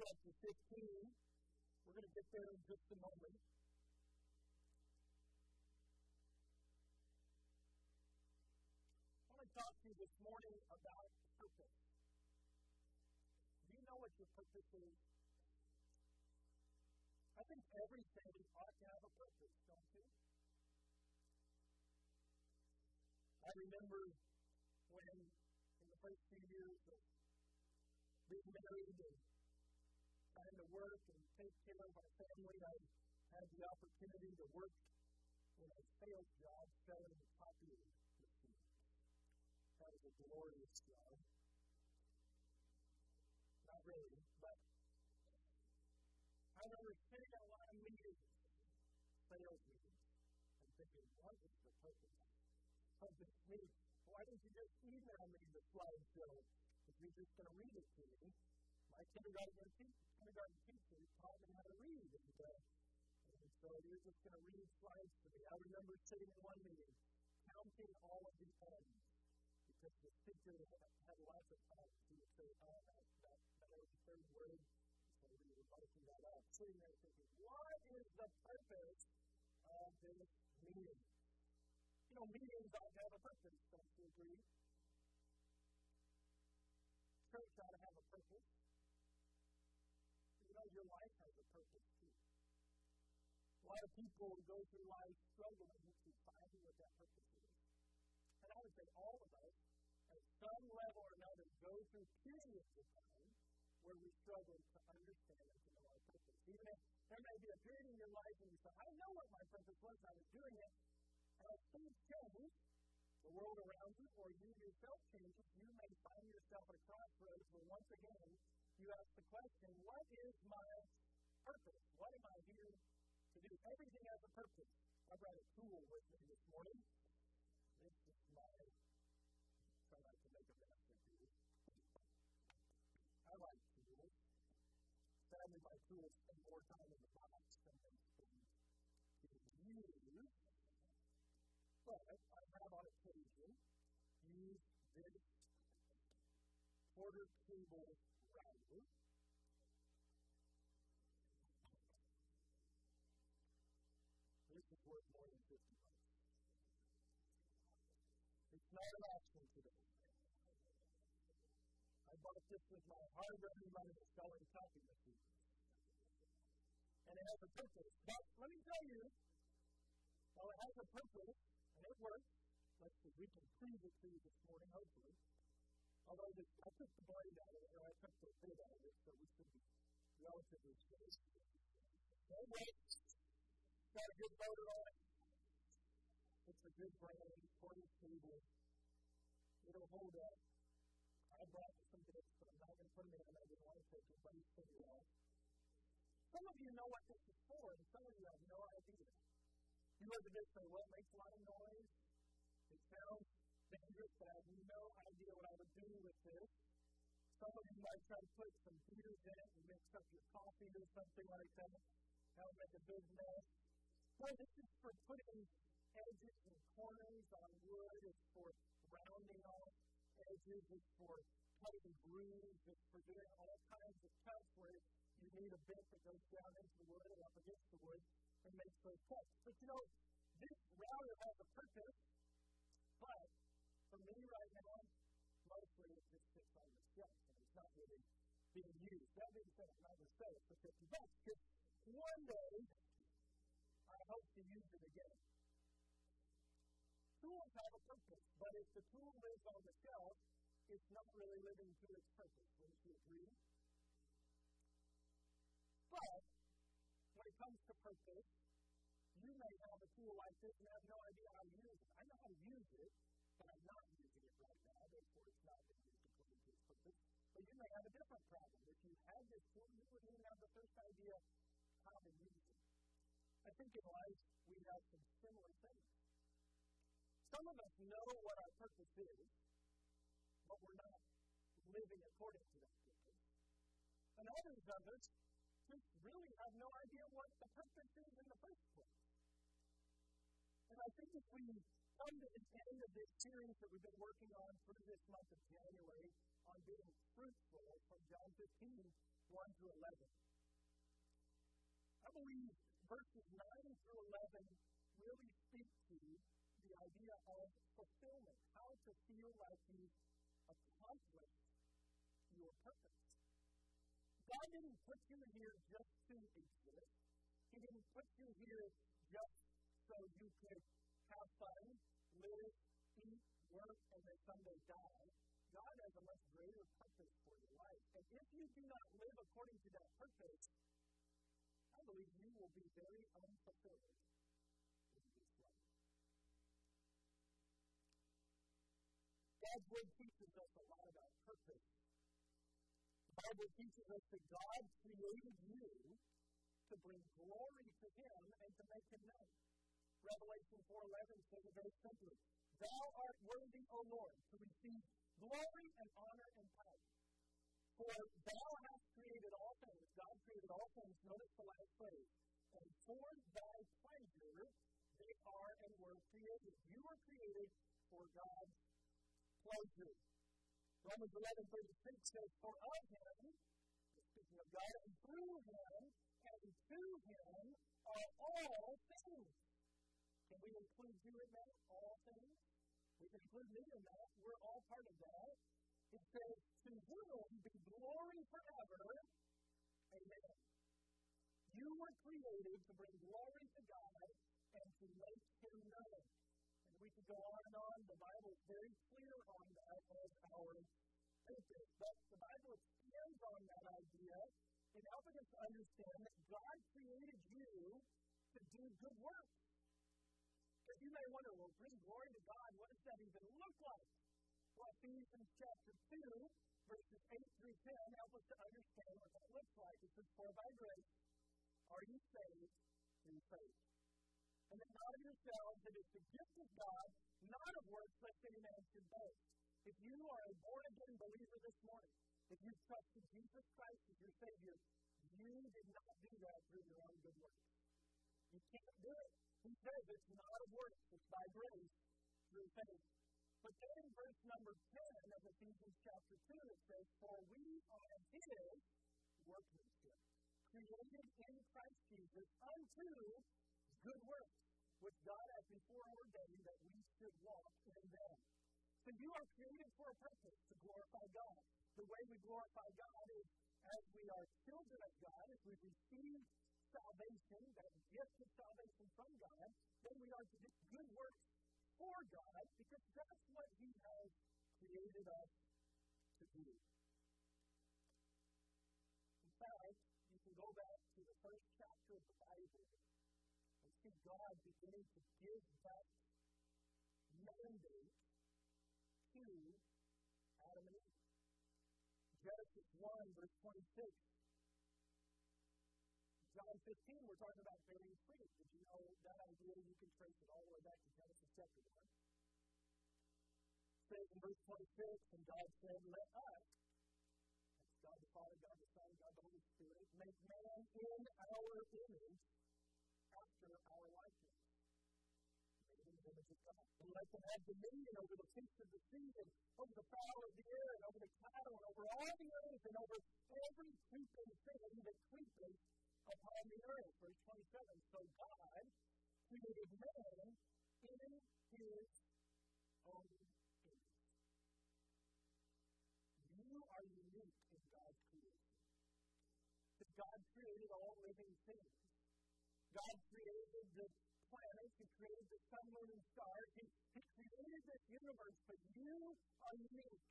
chapter 15. We're going to get there in just a moment. I want to talk to you this morning about purpose. Do you know what your purpose is? I think everything ought to have a purpose, don't you? I remember when, in the first few years of being married and trying to work and take care of our family, I had the opportunity to work in a sales job selling copy machines. That was a glorious job. Not really, but I remember sitting at lot of meetings, sales meetings, and thinking, what is the purpose of this meeting? Why didn't you just email me the slideshow if you're just going to read it to me? My kindergarten teacher, kindergarten teacher taught me how to read, and, uh, and so you're just going to read slides to me. I remember sitting in one meeting, counting all of the ends, because the speaker had, lots of times. He would say, oh, that, that, that was the third word we were making that up, sitting there thinking, what is the purpose of this meeting? You know, meetings ought to have a purpose, don't you agree? Church ought to have a purpose. You know, your life has a purpose too. A lot of people go through life struggling to find what that purpose is. And I would say all of us, at some level or another, go through periods of time where we struggle to understand and to know our purpose. Even if there may be a period in your life when you say, I know what my purpose was, I was doing it, and as things change, the world around you or you yourself changes, you may find yourself at a crossroads where once again you ask the question, what is my purpose? What am I here to do? Everything has a purpose. I brought a tool with me this morning. This is my, try not to make a mess of you. I like tools. Sadly, my tools spend more time in the box than they spend being used. But I have on occasion used this quarter cable router. This is worth more than 50 bucks. It's not an option today. I bought this with my hard-earned money selling copy machines. And it has a purpose. But let me tell you, while it has a purpose, and it works, let's see, we can prove it to you this morning, hopefully. Although this, I took the blade out of it, or I took the bit out of it, so we should be relatively safe. It works. Got a good motor on it. It's a good brand, 40 cable. It'll hold up. I brought some bits, but I'm not going to put them in. I didn't want to take them, but he's pretty well. Some of you know what this is for, and some of you have no idea. You at this and say, well, it makes a lot of noise. It sounds dangerous, but I have no idea what I would do with this. Some of you might try to put some heaters in it and mix up your coffee or something like that. That would make a big mess. Well, this is for putting edges and corners on wood. It's for rounding off edges. It's for cutting grooves. It's for doing all kinds of cuts where you need a bit that goes down into the wood and up against the wood and makes those cuts. But you know, this router has a purpose, but for me right now, mostly it just sits on the shelf and it's not really being used. That being said, I'm not going to sell it for 50 bucks because one day hope to use it again. Tools have a purpose, but if the tool lives on the shelf, it's not really living to its purpose. Wouldn't you agree? But when it comes to purpose, you may have a tool like this and have no idea how to use it. I know how to use it, but I'm not using it right now, therefore it's not being used according to its purpose. But you may have a different problem. If you had this tool, you wouldn't even have the first idea how to use Think in life we have some similar things. Some of us know what our purpose is, but we're not living according to that purpose. And others of us just really have no idea what the purpose is in the first place. And I think if we come to the end of this series that we've been working on through this month of January on being fruitful from John 15, 1 through 11. I believe verses 9 through 11 really speak to the idea of fulfillment, how to feel like you've accomplished your purpose. God didn't put you here just to exist. He didn't put you here just so you could have fun, live, eat, work, and then someday die. God has a much greater purpose for your life. And if you do not live according to that purpose, Believe you will be very unfulfilled in this life. God's Word teaches us a lot about purpose. The Bible teaches us that God created you to bring glory to Him and to make Him known. Revelation 4.11 says it very simply, Thou art worthy, O Lord, to receive glory and honor and power. For thou hast created all things, God created all things, notice the last phrase, and for thy pleasure they are and were created. You were created for God's pleasure. Romans 11:36 says, For of him, speaking of God, and through him, and to him are all things. Can we include you in that? All things? We can include me in that. We're all part of that. It says, To whom be glory forever. Amen. You were created to bring glory to God and to make Him known. And we could go on and on. The Bible is very clear on that as our purpose. But the Bible expands on that idea in helping us to understand that God created you to do good work. Because you may wonder, well, bring glory to God, what does that even look like? Well, Ephesians chapter 2, verses 8 through 10 help us to understand what that looks like. It says, For by grace are you saved through faith. And that not of yourselves, it is the gift of God, not of works, lest any man should boast. If you are a born again believer this morning, if you trusted Jesus Christ as your Savior, you did not do that through your own good works. You can't do it. He says it's not of works, it's by grace through faith. But then in verse number 10 of Ephesians chapter 2, it says, For we are his workmanship, created in Christ Jesus unto good works, which God has before ordained that we should walk in them. So you are created for a purpose, to glorify God the way we glorify God is as we are children of God, as we receive salvation, that gift of salvation from God, then we are to do good works for God because that's what He has created us to do. In fact, you can go back to the first chapter of the Bible and see God beginning to give that mandate to Adam and Eve. Genesis 1, verse 26. John 15, we're talking about bearing fruit. Did you know that idea? You can trace it all the way back to Genesis chapter 1. Says in verse 26, and God said, Let us, God the Father, God the Son, God the Holy Spirit, make man in our image after our likeness. And let them have dominion over the fish of the sea and over the fowl of the air and over the cattle and over all the earth and over every creeping thing that creepeth upon the earth. Verse 27. So God created man in his own image. You are unique in God's creation. That God created all living things. God created the planets, He created the sun, moon, and stars. He, he created this universe, but you are unique.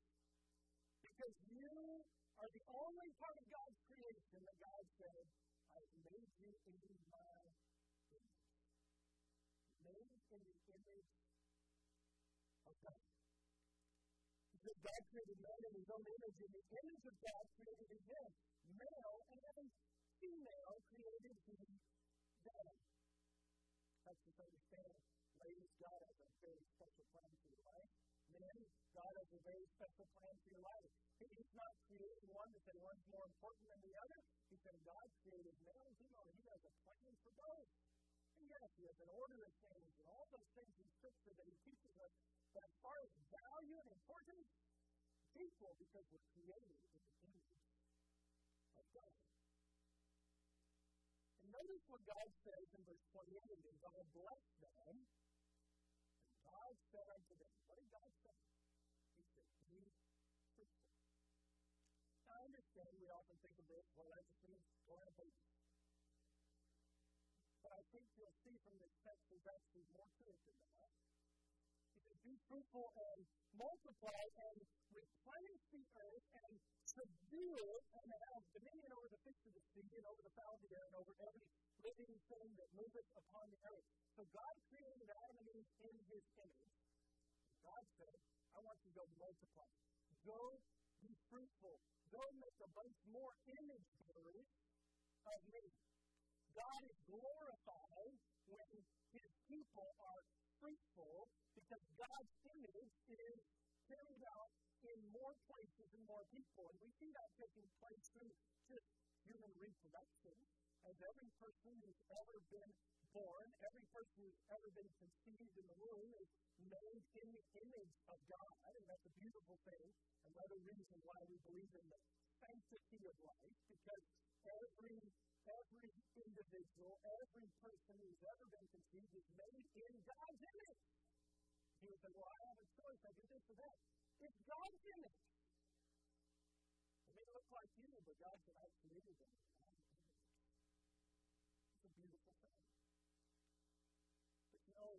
Because you are the only part of God's creation that God said, I have made you in my image. Made in the image of God. Because God created man in his own image, and the image of God created him. Male and female created him them helps us understand, ladies, God has a very special plan for your life. Men, God has a very special plan for your life. He's not creating one to say one's more important than the other. He said God created male and female, and He has a plan for both. And yes, He has an order of things, and all those things in Scripture that He teaches us. But as far as value and importance, it's equal because we're created in the image of God. And notice what God says in verse 28. And God blessed them. And God said unto them, What did God say? He said, Be fruitful. Now, I understand we often think of this, well, that just means go have. But I think you'll see from this text there's actually more to it than that. He says, Be fruitful and multiply and replenish the earth and subdue it and have dominion over the fish of the sea and over the fowl of the air and over every living thing that moveth upon the earth. So God created Adam and Eve in his image. God said, I want you to go multiply. Go be fruitful. Go make a bunch more image bearers of me. God is glorified when his people are fruitful because God's image is carried out in more places and more people. And we see that taking place through just human reproduction. As every person who's ever been born, every person who's ever been conceived in the womb is made in the image of God. And that's a beautiful thing. Another reason why we believe in the sanctity of life, because every every individual, every person who's ever been conceived is made in God's image. He would say, Well, I have a choice. I do this or that. It's God's image. It may look like you, but God said, I created them. It's a beautiful thing. But you know,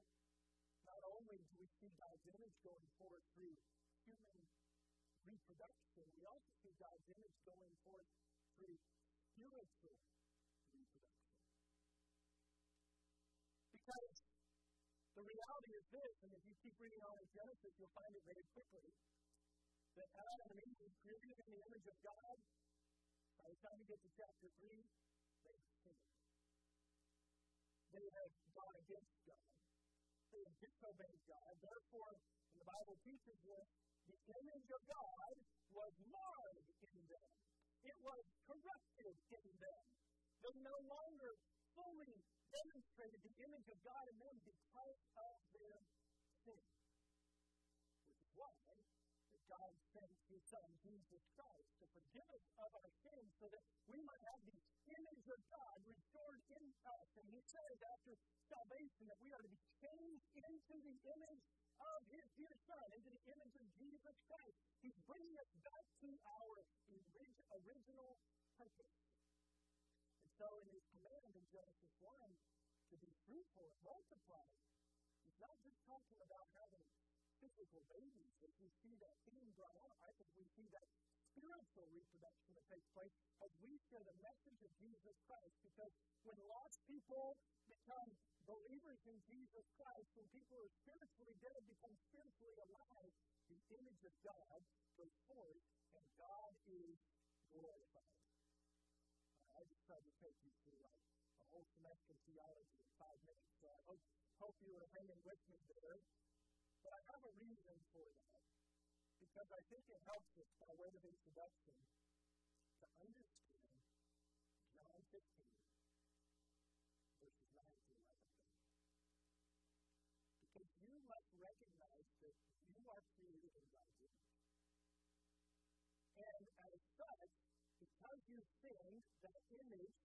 not only do we see God's image going forth through human reproduction, we also see God's image going forth through spiritual reproduction. Because the reality is this, and if you keep reading on in Genesis, you'll find it very quickly, that Adam and Eve were created in the image of God. By the time you get to chapter 3, they sinned. They have gone against God. They have disobeyed God. Therefore, the Bible teaches us, the image of God was marred in them. It was corrupted in them. They no longer fully demonstrated the image of God in them because of their sin. God sent his Son, Jesus Christ, to forgive us of our sins so that we might have the image of God restored in us. And he says after salvation that we are to be changed into the image of his dear Son, into the image of Jesus Christ. He's bringing us back to our original purpose. And so in his command in Genesis 1 to be fruitful and multiply, he's not just talking about having physical babies. As we see that theme brought out, I think we see that spiritual reproduction that takes place as we share the message of Jesus Christ. Because when lost people become believers in Jesus Christ, when people are spiritually dead become spiritually alive, the image of God goes forth and God is glorified. I just tried to take you through like a whole semester of theology in five minutes, so I hope, hope you are hanging with me there. But I have a reason for that. Because I think it helps us, by way of introduction, to understand John 15, verses 9 to 11. Because you must recognize that you are created in God's image. And as such, because you sinned, that image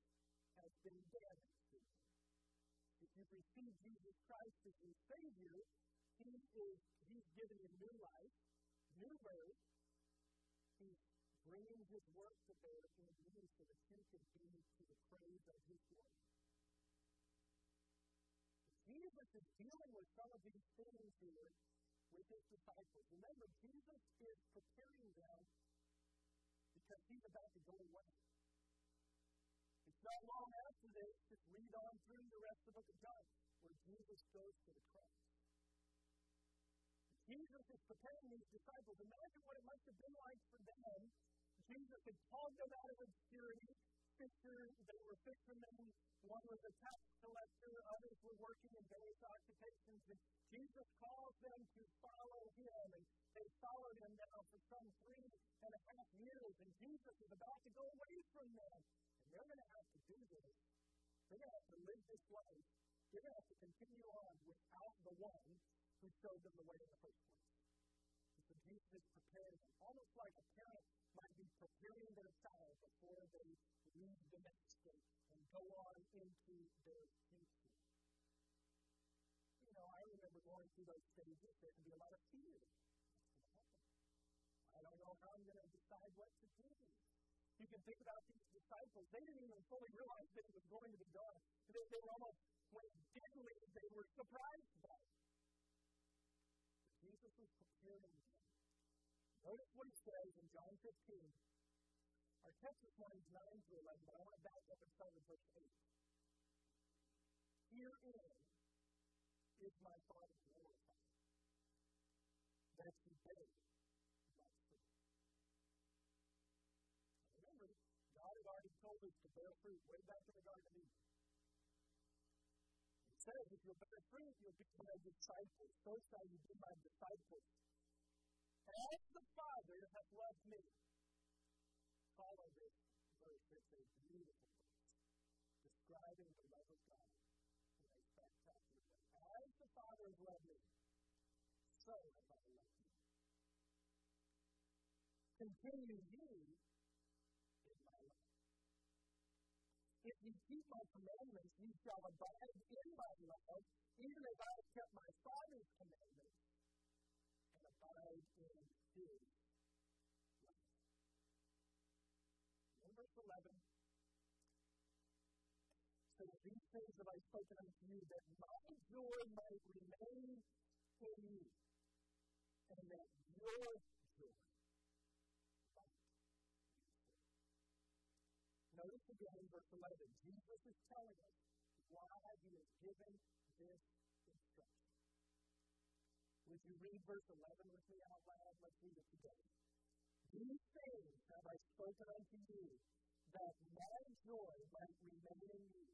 has been damaged. If you've received Jesus Christ as your Savior, he is, he's giving you new life, new birth. He's bringing his work to bear in you so that you can to the praise of his glory. Jesus is dealing with some of these things here with his disciples. Remember, Jesus is preparing them because he's about to go away. It's not long after this, just read on through the rest of the book of John, where Jesus goes to the cross. Jesus is preparing these disciples. Imagine what it must have been like for them. Jesus had called them out of obscurity. Fishers, they were fishermen. One was a tax collector. Others were working in various occupations. And Jesus calls them to follow him. And they followed him now for some three and a half years. And Jesus is about to go away from them. And they're going to have to do this. They're going to have to live this life. They're going to have to continue on without the one who showed them the way in the first place. And so Jesus is preparing them, almost like a parent might be preparing their child before they leave the nest and, and go on into their future. You know, I remember going through those stages. There can be a lot of fear. I don't know how I'm going to decide what to do. You can think about these disciples. They didn't even fully realize that it was going to be done. They, they were almost, when it did leave, they were surprised by Was preparing them. Notice what he says in John 15. Our text is 9 through 11, but I want to back up and start with verse 8. Herein is my Father glorified, that you bear already told us to bear fruit way back in the Garden of Eden. Says, if you'll bear fruit, you'll be my disciples. So shall you be my disciples. As the Father has loved me. Follow this verse. It's a beautiful verse. Describing the love of God in a spectacular way. As the Father has loved me, so have I loved you. Continue ye If you keep my commandments, you shall abide in my love, even as I have kept my Father's commandments and abide in his love. In verse 11, so these things have I spoken unto you, that my joy might remain in you, and that your Notice again in verse 11, Jesus is telling us why he has given this instruction. Would you read verse 11 with me out loud? Let's read it together. These things have I spoken unto you, that my joy might remain in you,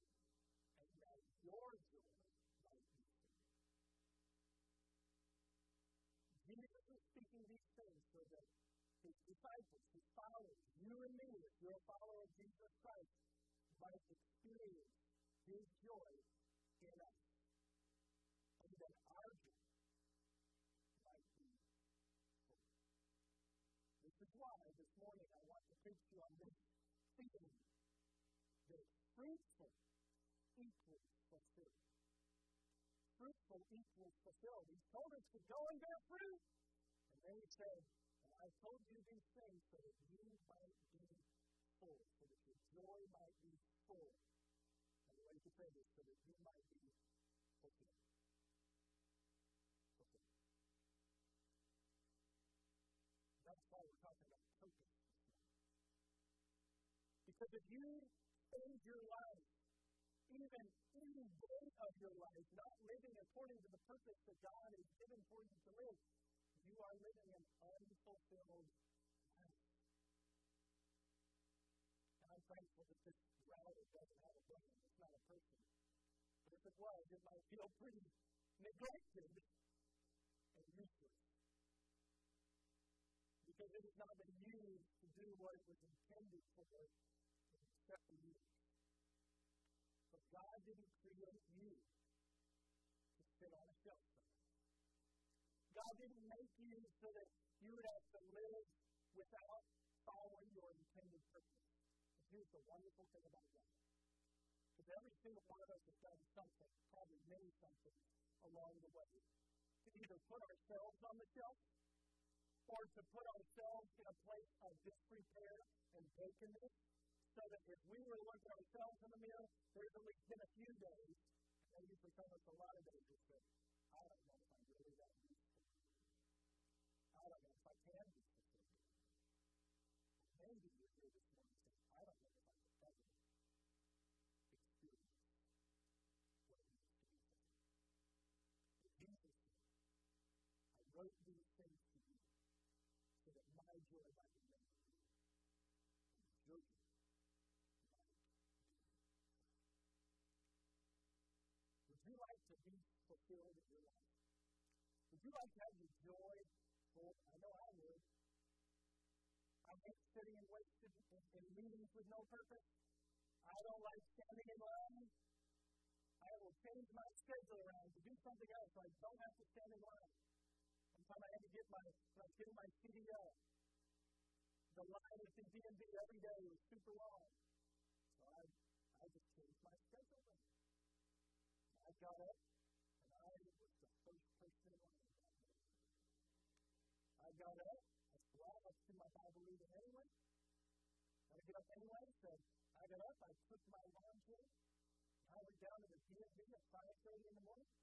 and that your joy might be full. Jesus is speaking these things so that his disciples, his followers, you and me, if you're a follower of Jesus Christ, might experience his joy in us. And that our joy might be full. This is why this morning I want to preach to you on this theme that fruitful equals fulfilled. Fruitful equals fulfilled. He told us to go and bear fruit. And then he said, I told you these things so that you might be full, so that your joy might be full. And the way to say this, so that you might be fulfilled. Fulfilled. That's why we're talking about purpose. Because if you spend your life, even any day of your life, not living according to the purpose that God has given for you to live, you are living an unfulfilled life. And I'm thankful that this router doesn't have a brain. It's not a person. But if it was, it might feel pretty neglected and useless. Because it has not been used to do what it was intended for in seven years. But God didn't create you to sit on a shelf God didn't make you so that you would have to live without following your intended purpose. And here's the wonderful thing about God. Because every single one of us has done something, probably many something, along the way. To either put ourselves on the shelf or to put ourselves in a place of disrepair and brokenness so that if we were to look at ourselves in the mirror, there's at least been a few days, maybe for some of us a lot of days, that I don't know if I'm really that I don't know if I can be fulfilled. Maybe you're here this morning saying, I don't know if I can ever experience what it means to be fulfilled. But Jesus said, I wrote these things to you so that my joy might remain in you. And your joy might be Would you like to in your life? Would you like to have your joy full. I know I would. I hate sitting and wasted in, in meetings with no purpose. I don't like standing in line. I will change my schedule around to do something else so I don't have to stand in line. One time I had to get my, I was my CDL, the line at the DMV every day was super long. So I, I just changed my schedule around. I got up, and I was the first person in line. I got up, I said, well, let's do my Bible reading anyway. I get up anyway, so I got up, I took my chair, I went down to the DMV at 5.30 in the morning,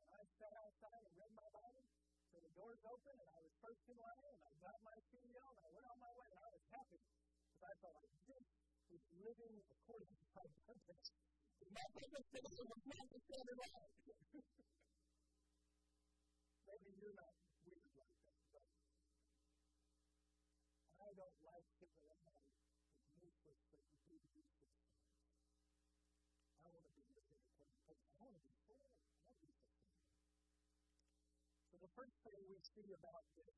and I sat outside and read my Bible, so the doors open, and I was first in line, and I got my CDL, and I went on my way, and I was happy, because I felt like this is living according to my purpose. Maybe you're not first thing we see about this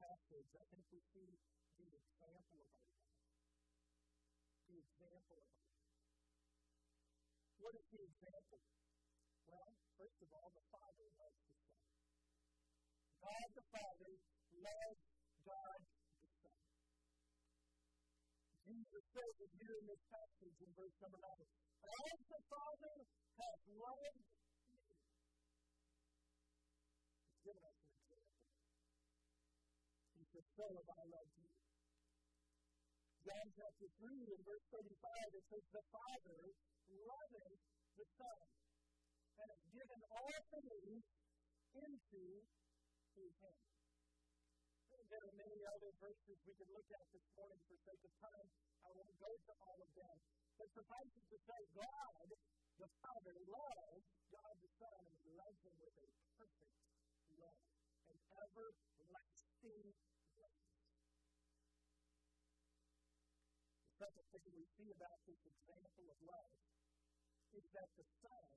passage, I think we see the example of our life. The example of our life. What is the example? Well, first of all, the Father loves the Son. God the Father loves God the Son. Jesus says it here in this passage in verse number 9. As the Father has loved me, He's given us an example. So have I loved you. John chapter 3 and verse 35, it says, The Father loving the Son and has given all things into his hands. There are many other verses we could look at this morning for sake of time. I won't go to all of them. But suffice it to say, God, the Father, loves God the Son and loves him with a perfect love, an everlasting second thing we see about this example of love is that the Son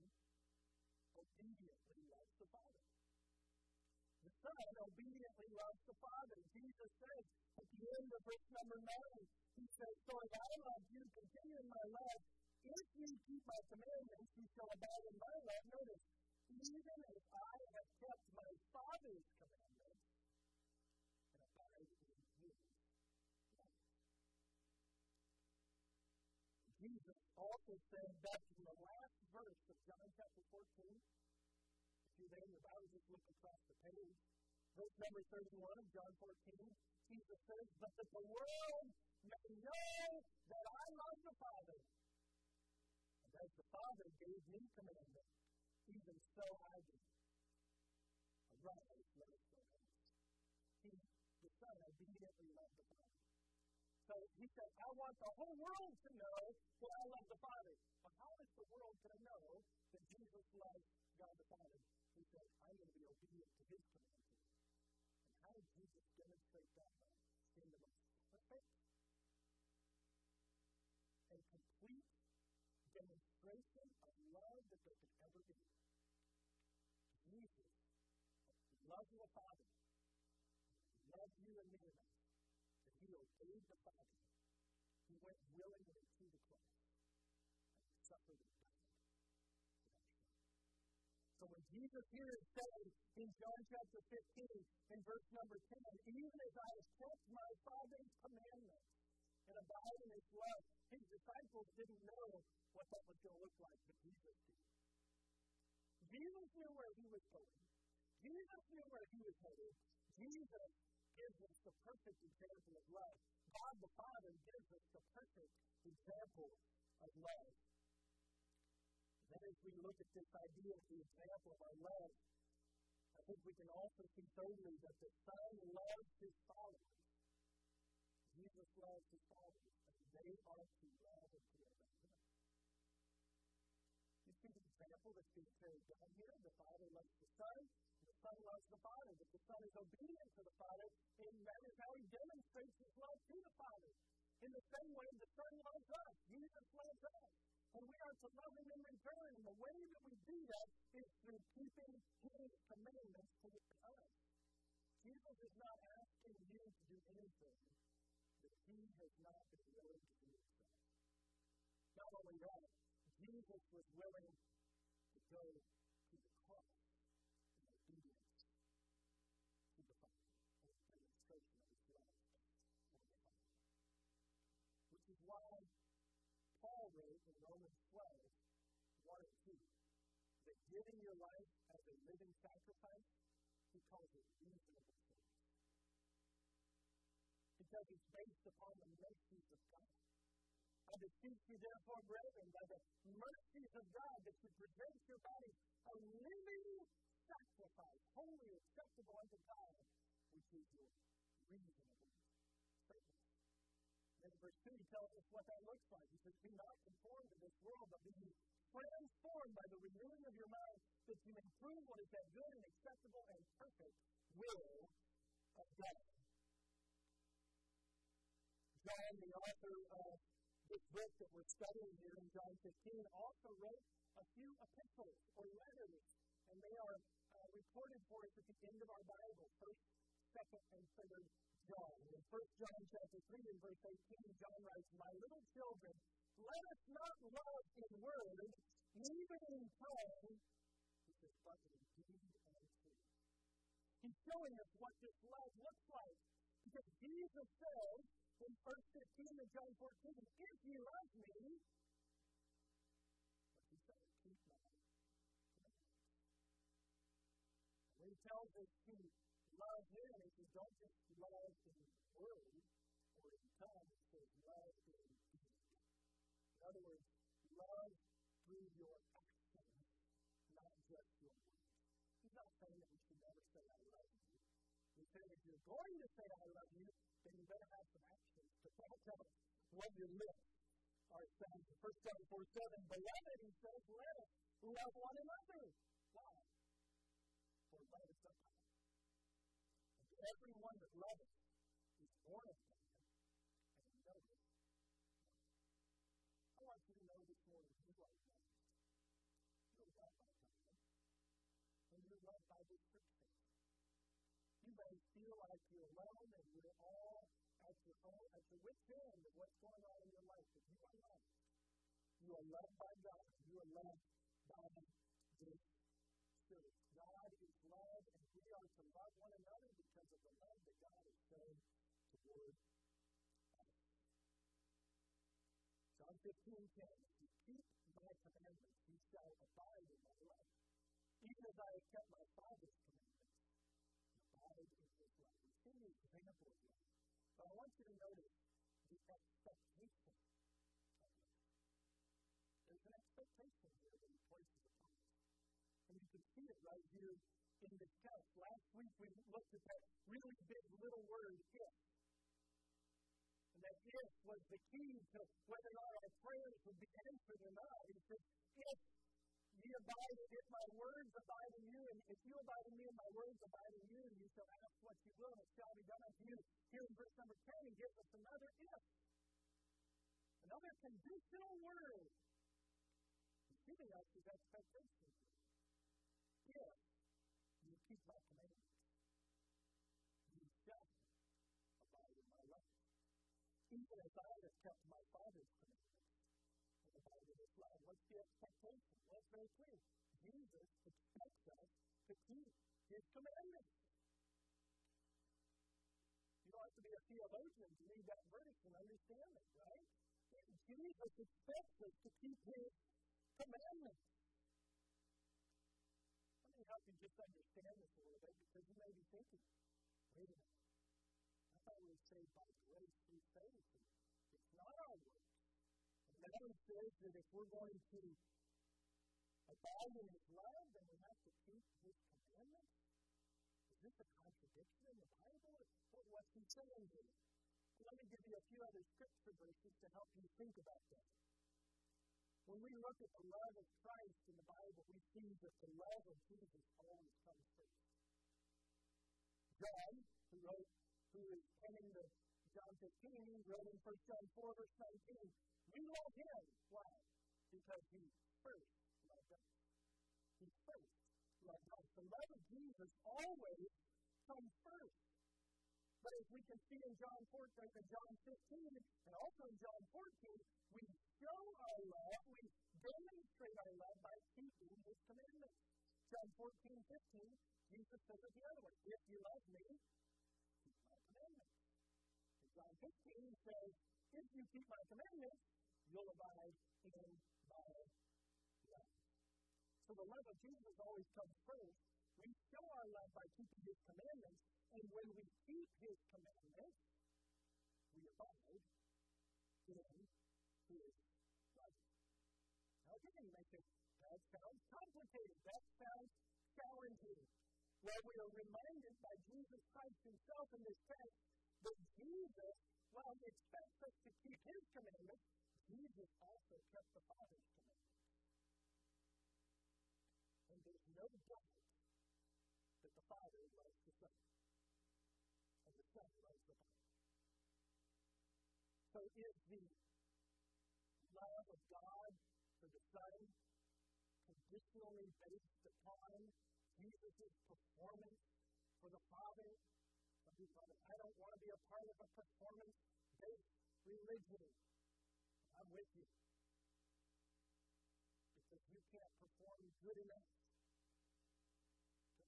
obediently loves the Father. The Son obediently loves the Father. Jesus said at the end of verse number 9, He says, So if I love you, continue in my love. If you keep my commandments, you shall abide in my love. Notice, even if I have kept my Father's commandments and abide in his love. Jesus also said back in the last verse of John chapter 14, if you're there in your Bible, just look across the page. Verse number 31 of John 14, Jesus says, But that the world may know that I love the Father, and as the Father gave me commandment, even so I do. Arise, let us go He, the Son, obediently loved the Father. So he said, I want the whole world to know that I love the Father. But how is the world going to know that Jesus loves God the Father? He said, I'm going to be obedient to his commandments. And how did Jesus demonstrate that love? In the most perfect and complete demonstration of love that there could ever be. Jesus loves the Father. Obeyed the Father. He went willingly to the cross and suffered and died. So when Jesus here is saying in John chapter 15, in verse number 10, even as I have kept my Father's commandments and abide in his love, his disciples didn't know what that was going to look like, but Jesus did. Jesus knew where he was going. Jesus knew where he was headed. Jesus gives us the perfect example of love. God the Father gives us the perfect example of love. Then, as we look at this idea of the example of our love, I think we can also see thirdly that the Son loves his followers. Jesus loves his followers, and they are to love and to him. You see the example that's being carried down here? The Father loves the Son, Son loves the Father, that the Son is obedient to the Father, and that is how he demonstrates his love to the Father. In the same way, the Son loves us. Jesus loves us. And we are to love him in return. And the way that we do that is through keeping his commandments to us. Jesus is not asking you to do anything that he has not been willing to do himself. Not only that, Jesus was willing to go to the cross obedience to the Father and the demonstration of His love for the Father. Which is why Paul wrote in Romans 12, 1 and 2, that giving your life as a living sacrifice, he calls it reasonable service. Because it's based upon the mercies of God. I beseech you, therefore, brethren, by the mercies of God, that you present your body a living sacrifice, holy, acceptable unto God, which is your reasonable verse 2 tells us what that looks like. He says, Be not conformed to this world, but be transformed by the renewing of your mind, that you may prove what is that good and acceptable and perfect will of God. John, the author of this book that we're studying here in John 15, also wrote a few epistles or letters, and they are uh, recorded for us at the end of our Bible, 1st, 2nd, and 3rd John. In 1 John chapter 3 and verse 18, John writes, My little children, let us not love in word, neither in tongue, but in deed and truth. He's showing us what this love looks like. Because Jesus says in 1 15 and John 14, if you love me, he tells us to love if you don't just love in word or in tongue, it says love in deed. In other words, love through your actions, not just your words. He's not saying that we should never say, I love you. He's saying if you're going to say, I love you, then you better have some actions to back up what your lips are saying. 1 John 4 7, Beloved, he says, let us love one another. Why? For love is. And everyone that loves is born of God and knows it. I want you to know this morning you are loved. You're loved by God. And you're loved by this scripture. You may feel like you're alone and you're all at your own, at your wit's end of what's going on in your life, but you are loved. You are loved by God. You are loved by this Spirit. God is love, and we are to love one another because of the love that Shown toward us. John 15, 10. If you keep my commandments, you shall abide in my love. Even as I have kept my Father's commandments, abide in his love. We see the example of love. But I want you to notice the expectation of love. There's an expectation here that he places upon us. And you can see it right here in this text. Last week we looked at that really big little word, if. And that if was the key to whether or not our prayers would be answered or not. He said, if ye abide, if my words abide in you, and if you abide in me and my words abide in you, you shall ask what you will, and it shall be done unto you. Here in verse number 10, he gives us another if. Another conditional word. He's giving us his expectation. If keep my commandments, you shall abide in my love. Even as I have kept my Father's commandments and abide in his love. What's the expectation? Well, it's very clear. Jesus expects us to keep his commandments. You don't have to be a theologian to read that verse and understand it, right? Jesus expects us to keep his commandments. Just understand this a little bit because you may be thinking, wait a minute. I thought we were saved by grace through faith. It's not our works. And then says that if we're going to abide in his love, then we have to keep his commandments. Is this a contradiction in the Bible? What, what's he saying here? Let me give you a few other scripture verses to help you think about that. When we look at the love of Christ in the Bible, we see that the love of Jesus always comes first. John, who wrote, who is penning the John 15, wrote in 1 John 4, verse 19, we love him. Why? Because he first loved us. He first loved us. The love of Jesus always comes first. But as we can see in John 14 and John 15, and also in John 14, we show our love, we demonstrate our love by keeping his commandments. John 14, 15, Jesus says it the other way. If you love me, keep my commandments. In John 15, he says, if you keep my commandments, you'll abide in my love. So the love of Jesus always comes first. We show our love by keeping his commandments, and when we keep his commandments, we abide in his. You may think, that sounds complicated. That sounds challenging. Well, we are reminded by Jesus Christ himself in this text that Jesus, while he expects us to keep his commandments, Jesus also kept the Father's commandments. And there's no doubt that the Father loves the Son. And the Son loves the Father. So is the love of God for the Son conditionally based upon Jesus' performance for the Father? Some people say, I don't want to be a part of a performance based religion. I'm with you. Because you can't perform good enough to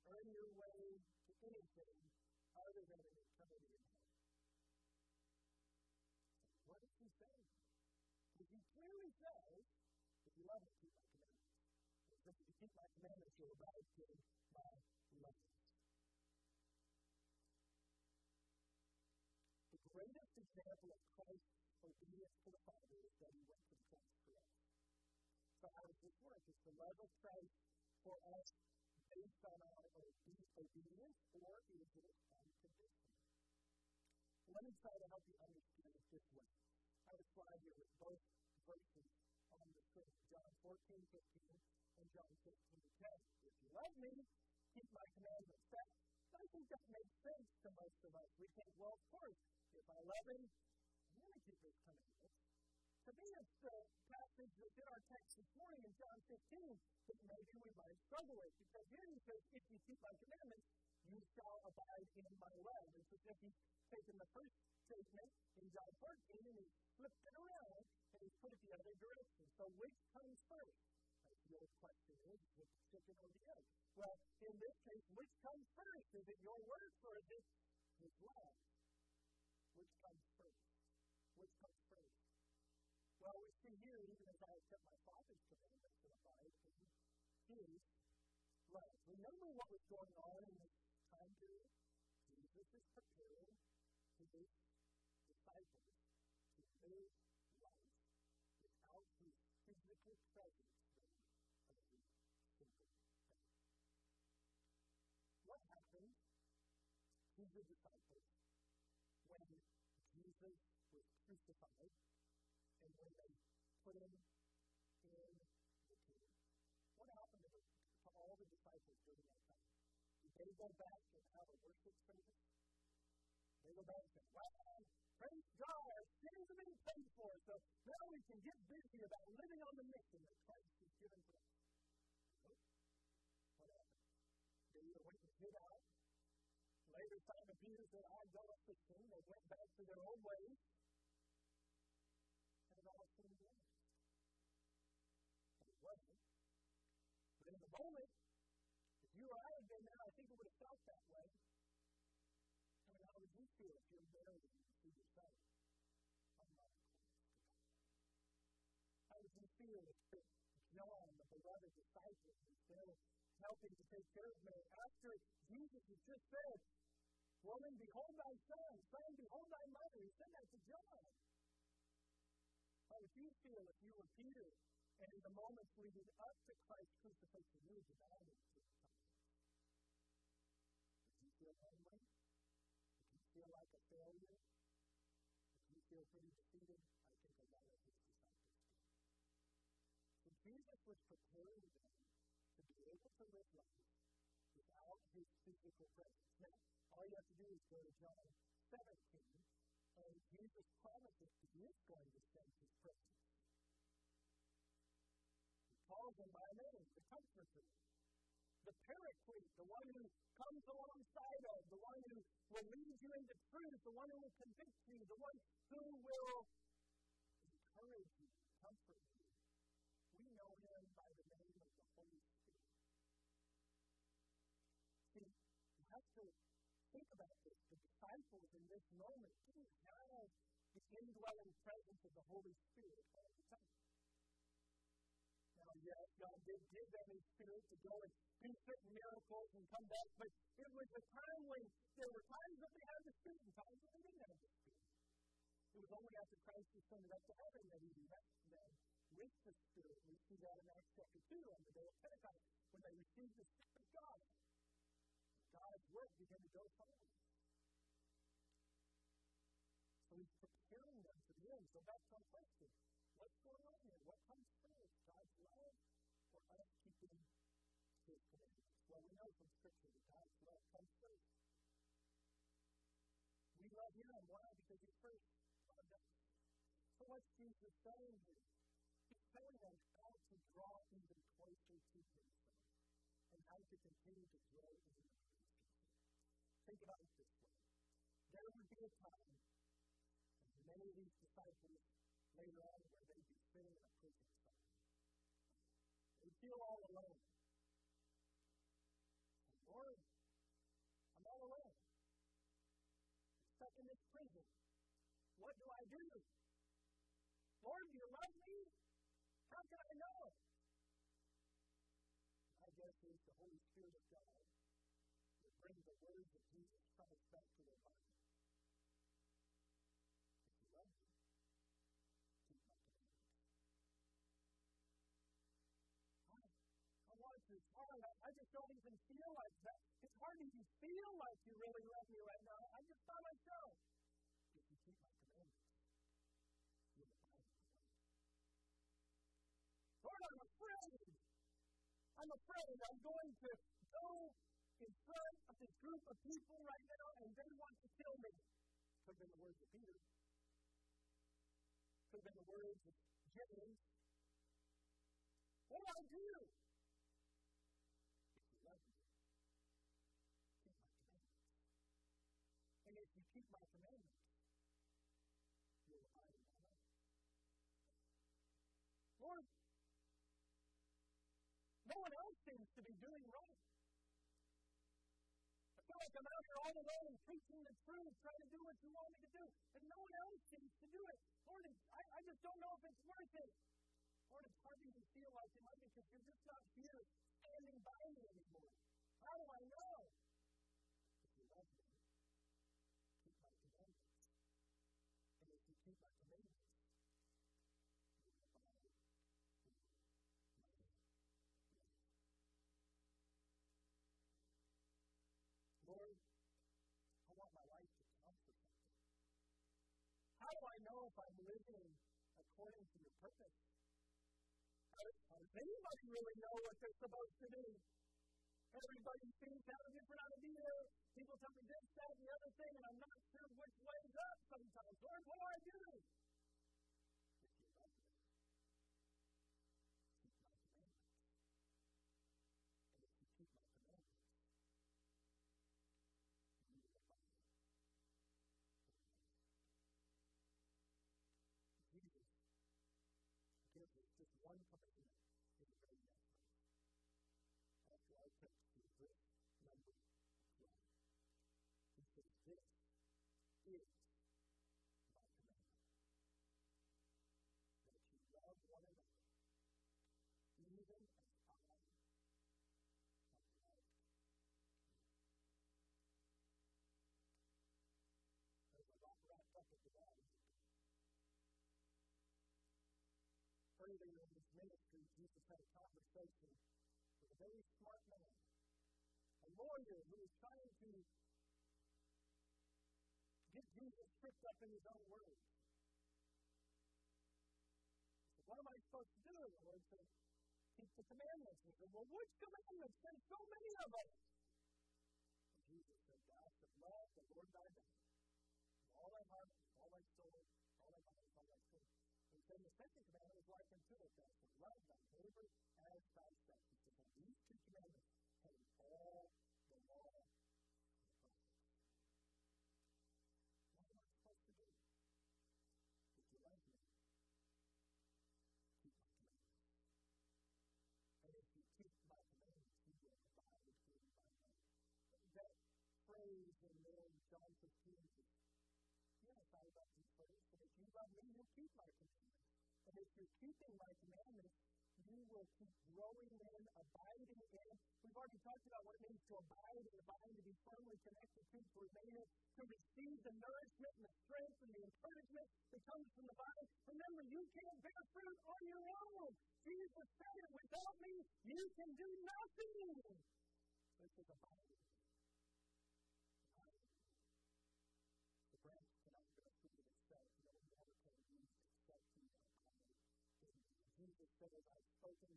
earn your way to anything other than an eternity in heaven. What is he saying? Because he clearly says, love me, keep my commandments. If you keep my commandments, you'll abide in my love. The greatest example of Christ's obedience to the Father is that he went to the cross for us. So how this work? Is the love of Christ for us based on our obedience, or is it unconditional? Let me try to help you understand it this way. I have a slide here with both verses on John 14, 15, and John 15, 10. If you love me, keep my commandments. That, I think that makes sense to most of us. We think, well, of course, if I love him, I'm going to keep his commandments. To me, it's the passage that's in our text this morning in John 15 that maybe we might struggle with. Because here he says, if you keep my commandments, you shall abide in my love. It's as if he's taken the first statement in John 14 and he's flipped it around and he's put it the other direction. So which comes first? The old question is, is it the chicken or the egg? Well, in this case, which comes first? Is it your word or is it his love? Which comes first? Which comes first? Well, we see here, even as I accept my Father's commandments to abide in his love. Remember what was going on in period? Jesus preparing his disciples to live life without his physical presence every single day. What happened to the disciples when Jesus was crucified and when they put him in the tomb? What happened to, the, to all the disciples during that time? Did they go back and have a worship service? Go and wow, praise God, our sins have been paid for, so now we can get busy about living on the mission that Christ has given to us. What happened? They either went and hid out. Later, Simon Peter said, I don't fishing. They went back to their own ways. And it all seemed. But it wasn't. But in the moment, if you or I had been there, I think it would have felt that way. I mean, how would you feel if you're married and you see your son? Would feel if John, the beloved disciple, is there helping to take care of Mary after Jesus has just said, Woman, behold thy son, son, behold thy mother. He said that to John. How would you feel if you were Peter and in the moments leading up to Christ's crucifixion, you were him to Did you feel lonely? Did you feel like a failure? Did you feel pretty defeated? Was preparing them to be able to live life without his physical presence. Now, all you have to do is go to John 17, and Jesus promises that he is going to send his presence. He calls him by name, the Comforter, the Paraclete, the one who comes alongside of, the one who will lead you into truth, the one who will convict you, the one who will encourage you, comfort you. We know him by the name of the Holy Spirit. See, you have to think about this. The disciples in this moment didn't have the indwelling presence of the Holy Spirit all the time. Now, yes, God did give them his spirit to go and do certain miracles and come back. But it was a time when there were times that they had the spirit and times that they didn't have the spirit. It was only after Christ ascended up to heaven that he left them with the Spirit. We see that in Acts chapter 2 on the day of Pentecost when they received the Spirit of God. God's work began to go forward. So he's preparing them for the end. So that's our question. What's going on here? What comes first? God's love or us keeping his commandments? Well, we know from Scripture that God's love comes first. We love him. Why? Because he first loved us. So what's Jesus saying here? He's telling them how to draw even closer to himself and how to continue to grow in Think about it this way. There would be a time, and many of these disciples later on, where they'd be sitting in a prison cell. They'd feel all alone. And Lord, I'm all alone. I'm stuck in this prison. What do I do? Lord, do you love me? How can I know? I guess it's the Holy Spirit of God bring the words of Jesus Christ back to their. If you love me, keep my commandments. I, I want to. Hard. I, I just don't even feel like that. It's hard to feel like you really love me right now. I just by myself. If you keep my commandments, you'll find me. Lord, I'm afraid. I'm afraid I'm going to go in front of this group of people right now and they want to kill me. Could have been the words of Peter. Could have been the words of James. What do I do? If you love me, keep my commandments. And if you keep my commandments, you'll abide in my love. Lord, no one else seems to be doing right like I'm out here all alone preaching the truth, trying to do what you want me to do, and no one else seems to do it. Lord, I, I just don't know if it's worth it. Lord, it's hard to feel like it might be because you're just not here standing by me anymore. How do I know? If you love me, keep my commandments. And if you keep my commandments, Lord, I want my life to count for something. How do I know if I'm living according to your purpose? Does anybody really know what they're supposed to do? Everybody seems to have a different idea. People tell me this, that, and the other thing, and I'm not sure which way's up sometimes. Lord, what do I do? If you love me, keep my commandments. And if you keep my commandments, gives us just one commandment in the very next verse. That's why I took to verse number 12. He says, This is my commandment. That you love one another, even as I have loved you. There's a lot wrapped up into that, isn't there? earlier in his ministry, Jesus had a conversation with a very smart man, a lawyer who was trying to get Jesus tripped up in his own words. Said, What am I supposed to do? The Lord said, Keep the commandments. He said, Well, which commandments? There's so many of us. And Jesus said, God to love the Lord thy God. with All thy heart, all thy soul, all thy mind, all thy strength and then the second commandment is like unto it, that to love thy neighbor as thyself. He says, now these two commandments have all the law and the prophets. What am I supposed to do? If you love me, keep my commandments. And if you keep my commandments, you will abide in my name. That phrase in there John 15 Yes, I love you first, and if you love me, you'll keep my commandments. And if you're keeping my commandments, you will keep growing in, abiding in. We've already talked about what it means to abide and abide, to be firmly connected to, to remain in, to receive the nourishment and the strength and the encouragement that comes from the vine. Remember, you can't bear fruit on your own. Jesus said it, without me, you can do nothing. This is abiding. Jesus said, I've spoken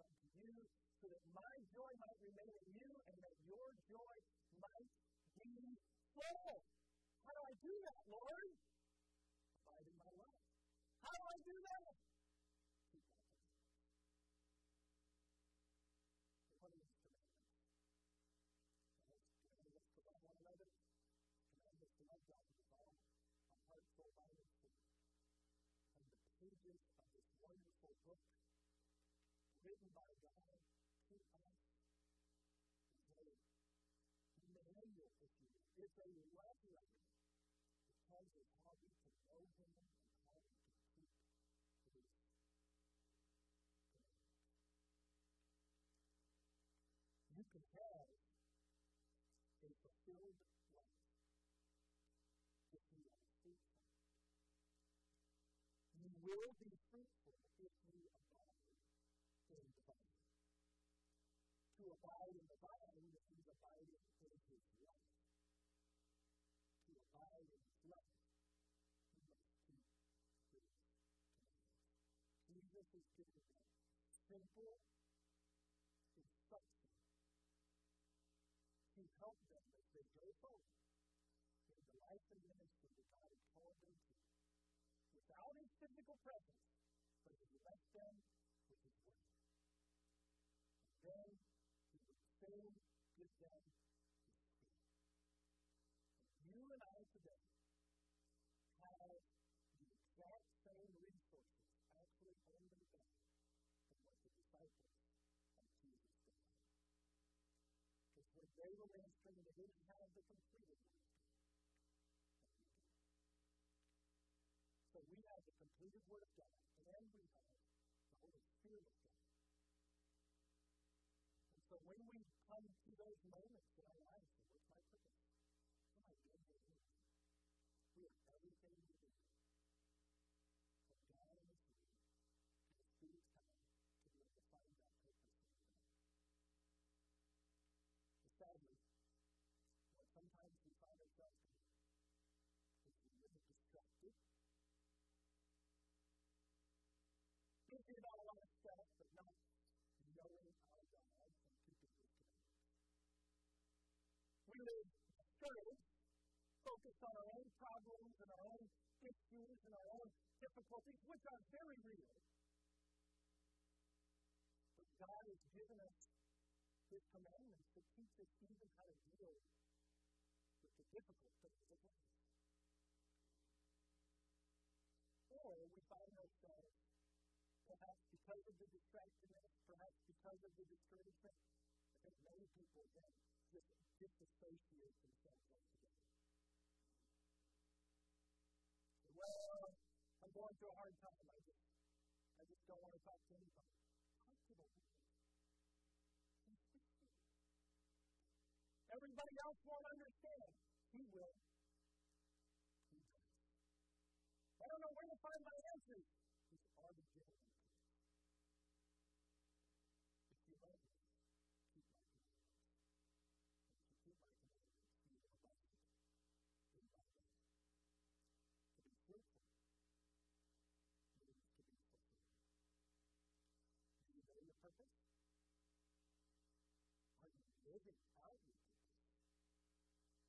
unto you, so that my joy might remain in you, and that your joy might be full. How do I do that, Lord? Abide in my love. How do I do that? Pages of this wonderful book written by God to us a manual, if you will. It's a love letter that tells us how can know Him and how we can keep His. You can have a fulfilled life if you are faithful. You will be fruitful if you abide in the vine. To abide in the vine means abiding in his life. To abide in life, you. Jesus is giving them simple instruction to help them as they go forward in the life and ministry that God has called them to without his physical presence, but he left them with his word. And then he would soon give them his spirit. And you and I today have the exact same resources, actually only better than what the disciples of Jesus did. Because when they were ministering, they didn't have the completed word. So we have the completed Word of God, and we have the Holy Spirit of God. And so when we come to those moments in our lives, what's my purpose? What am I doing here? We have everything we need from God and His Word to the Spirit's time to be able to find that purpose in our life. But sadly, what sometimes we find ourselves in is we live distracted thinking about a lot of stuff, but not knowing our God and keeping His commandments. We live discouraged, focused on our own problems and our own issues and our own difficulties, which are very real. But God has given us His commandments to teach us even how to deal with the difficult things of life. Because of the distraction, perhaps because of the discouragement, I think many people then just disassociate themselves altogether. Well, uh, I'm going through a hard time. I just, I just don't want to talk to anybody. Everybody else won't understand. He will. He does. I don't know where to find my answers. He's already given them you love me, keep my commandments. And if you keep my commandments, you will abide in my love. To be fruitful means to be fulfilled. Do you know your purpose? Are you living out your purpose?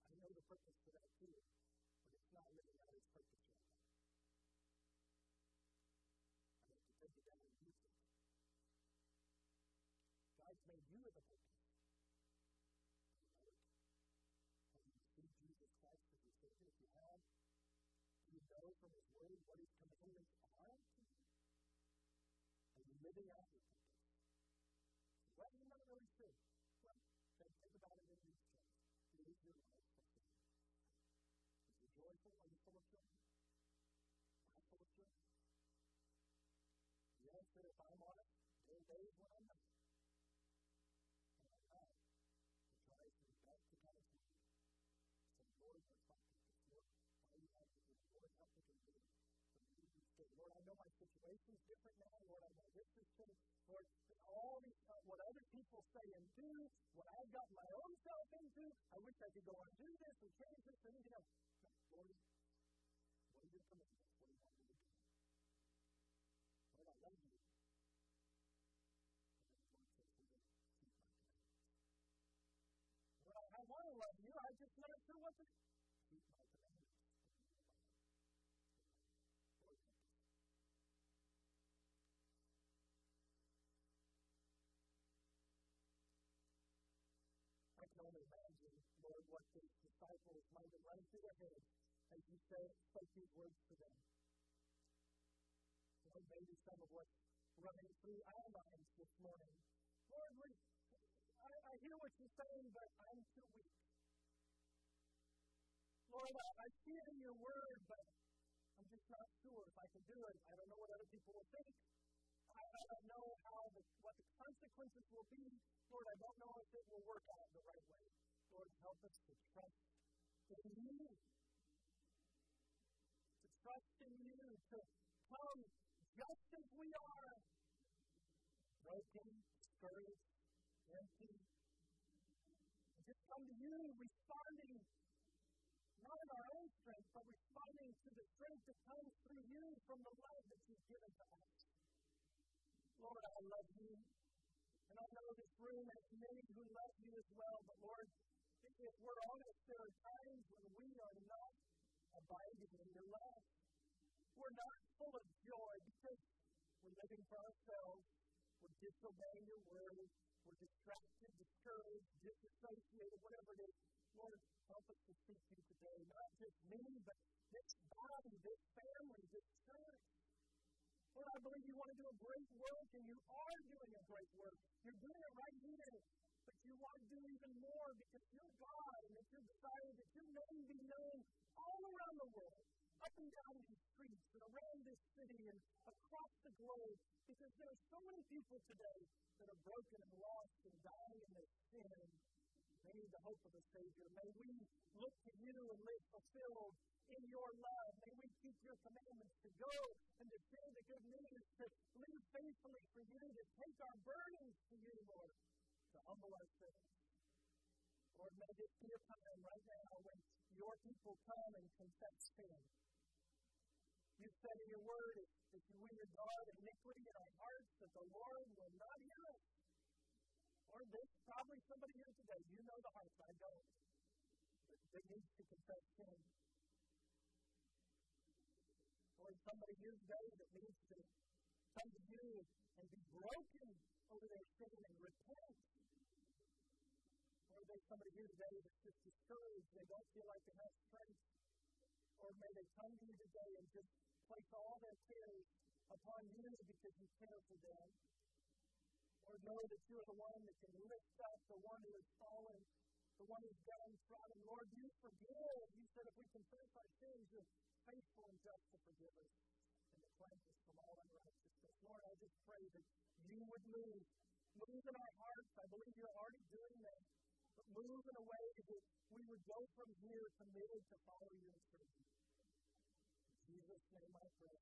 I know the purpose for that too, but it's not living out its purpose right now. I have to take it down and use it. God's made you with a purpose. Have you received Jesus Christ as your Savior? If you have, do you know from His Word what His commandments are to you? Are you living out your purpose? Well, you're not really sure. Well, then think about it in these terms. Is your life fulfilled? Are you. And Lord? Lord? Lord, I know my situation is different now. Lord, I know this is changed. Lord, all these, uh, what other people say and do, what I've got my own self into, I wish I could go and do this and change this or anything else. Lord, what are your commandments? What do you want me to do? Lord, I love you. Lord, I, I want to love you. I'm just not sure what to keep my. I can only imagine, Lord, what the disciples might have run through their heads as you say, spoke these words to them. Lord, maybe some of what's running through our minds this morning. Lord, we, I, I hear what you're saying, but I'm too weak. Lord, I, I see it in your word, but I'm just not sure if I can do it. I don't know what other people will think. I, I don't know how the, what the consequences will be. Lord, I don't know if it will work out the right way. Lord, help us to trust in you. Trust in you, to come just as we are. Broken, discouraged, empty. Just come to you, responding not in our own strength, but responding to the strength that comes through you from the love that you've given to us. Lord, I love you. And I know this room has many who love you as well, but Lord, if we're honest, there are times when we are not abiding in your love. We're not full of joy because we're living for ourselves, we're disobeying your word, we're distracted, discouraged, disassociated, whatever it is. Lord, help us to seek you today. Not just me, but this body, this family, this church. Lord, I believe you want to do a great work, and you are doing a great work. You're doing it right here. You want to do even more because you're God, and it's your desire that your name be known all around the world, up and down these streets, and around this city, and across the globe. Because there are so many people today that are broken and lost and dying in their sin. They need the hope of a Savior. May we look to you and live fulfilled in your love. May we keep your commandments to go and to share the good news, to live faithfully for you, to take our burdens to you, Lord, to humble ourselves. Lord, may this be a time right now when your people come and confess sin. You said in your word, if we regard iniquity in our hearts, that the Lord will not hear us. Or there's probably somebody here today. You know the heart, I don't. But they need to confess sin. Or somebody here today that needs to come to you and be broken over their sin and repent. There's somebody here today that's just discouraged. They don't feel like they have strength. Or may they come to you today and just place all their cares upon you because you care for them. Or know that you are the one that can lift up the one who has fallen, the one who's downtrodden. Lord, you forgive. You said if we confess our sins, you're faithful and just to forgive us and to cleanse us from all unrighteousness. Lord, I just pray that you would move. Move in our hearts. I believe you're already doing that. Move in a way that we would go from here committed to follow you and serve you. In Jesus' name I pray.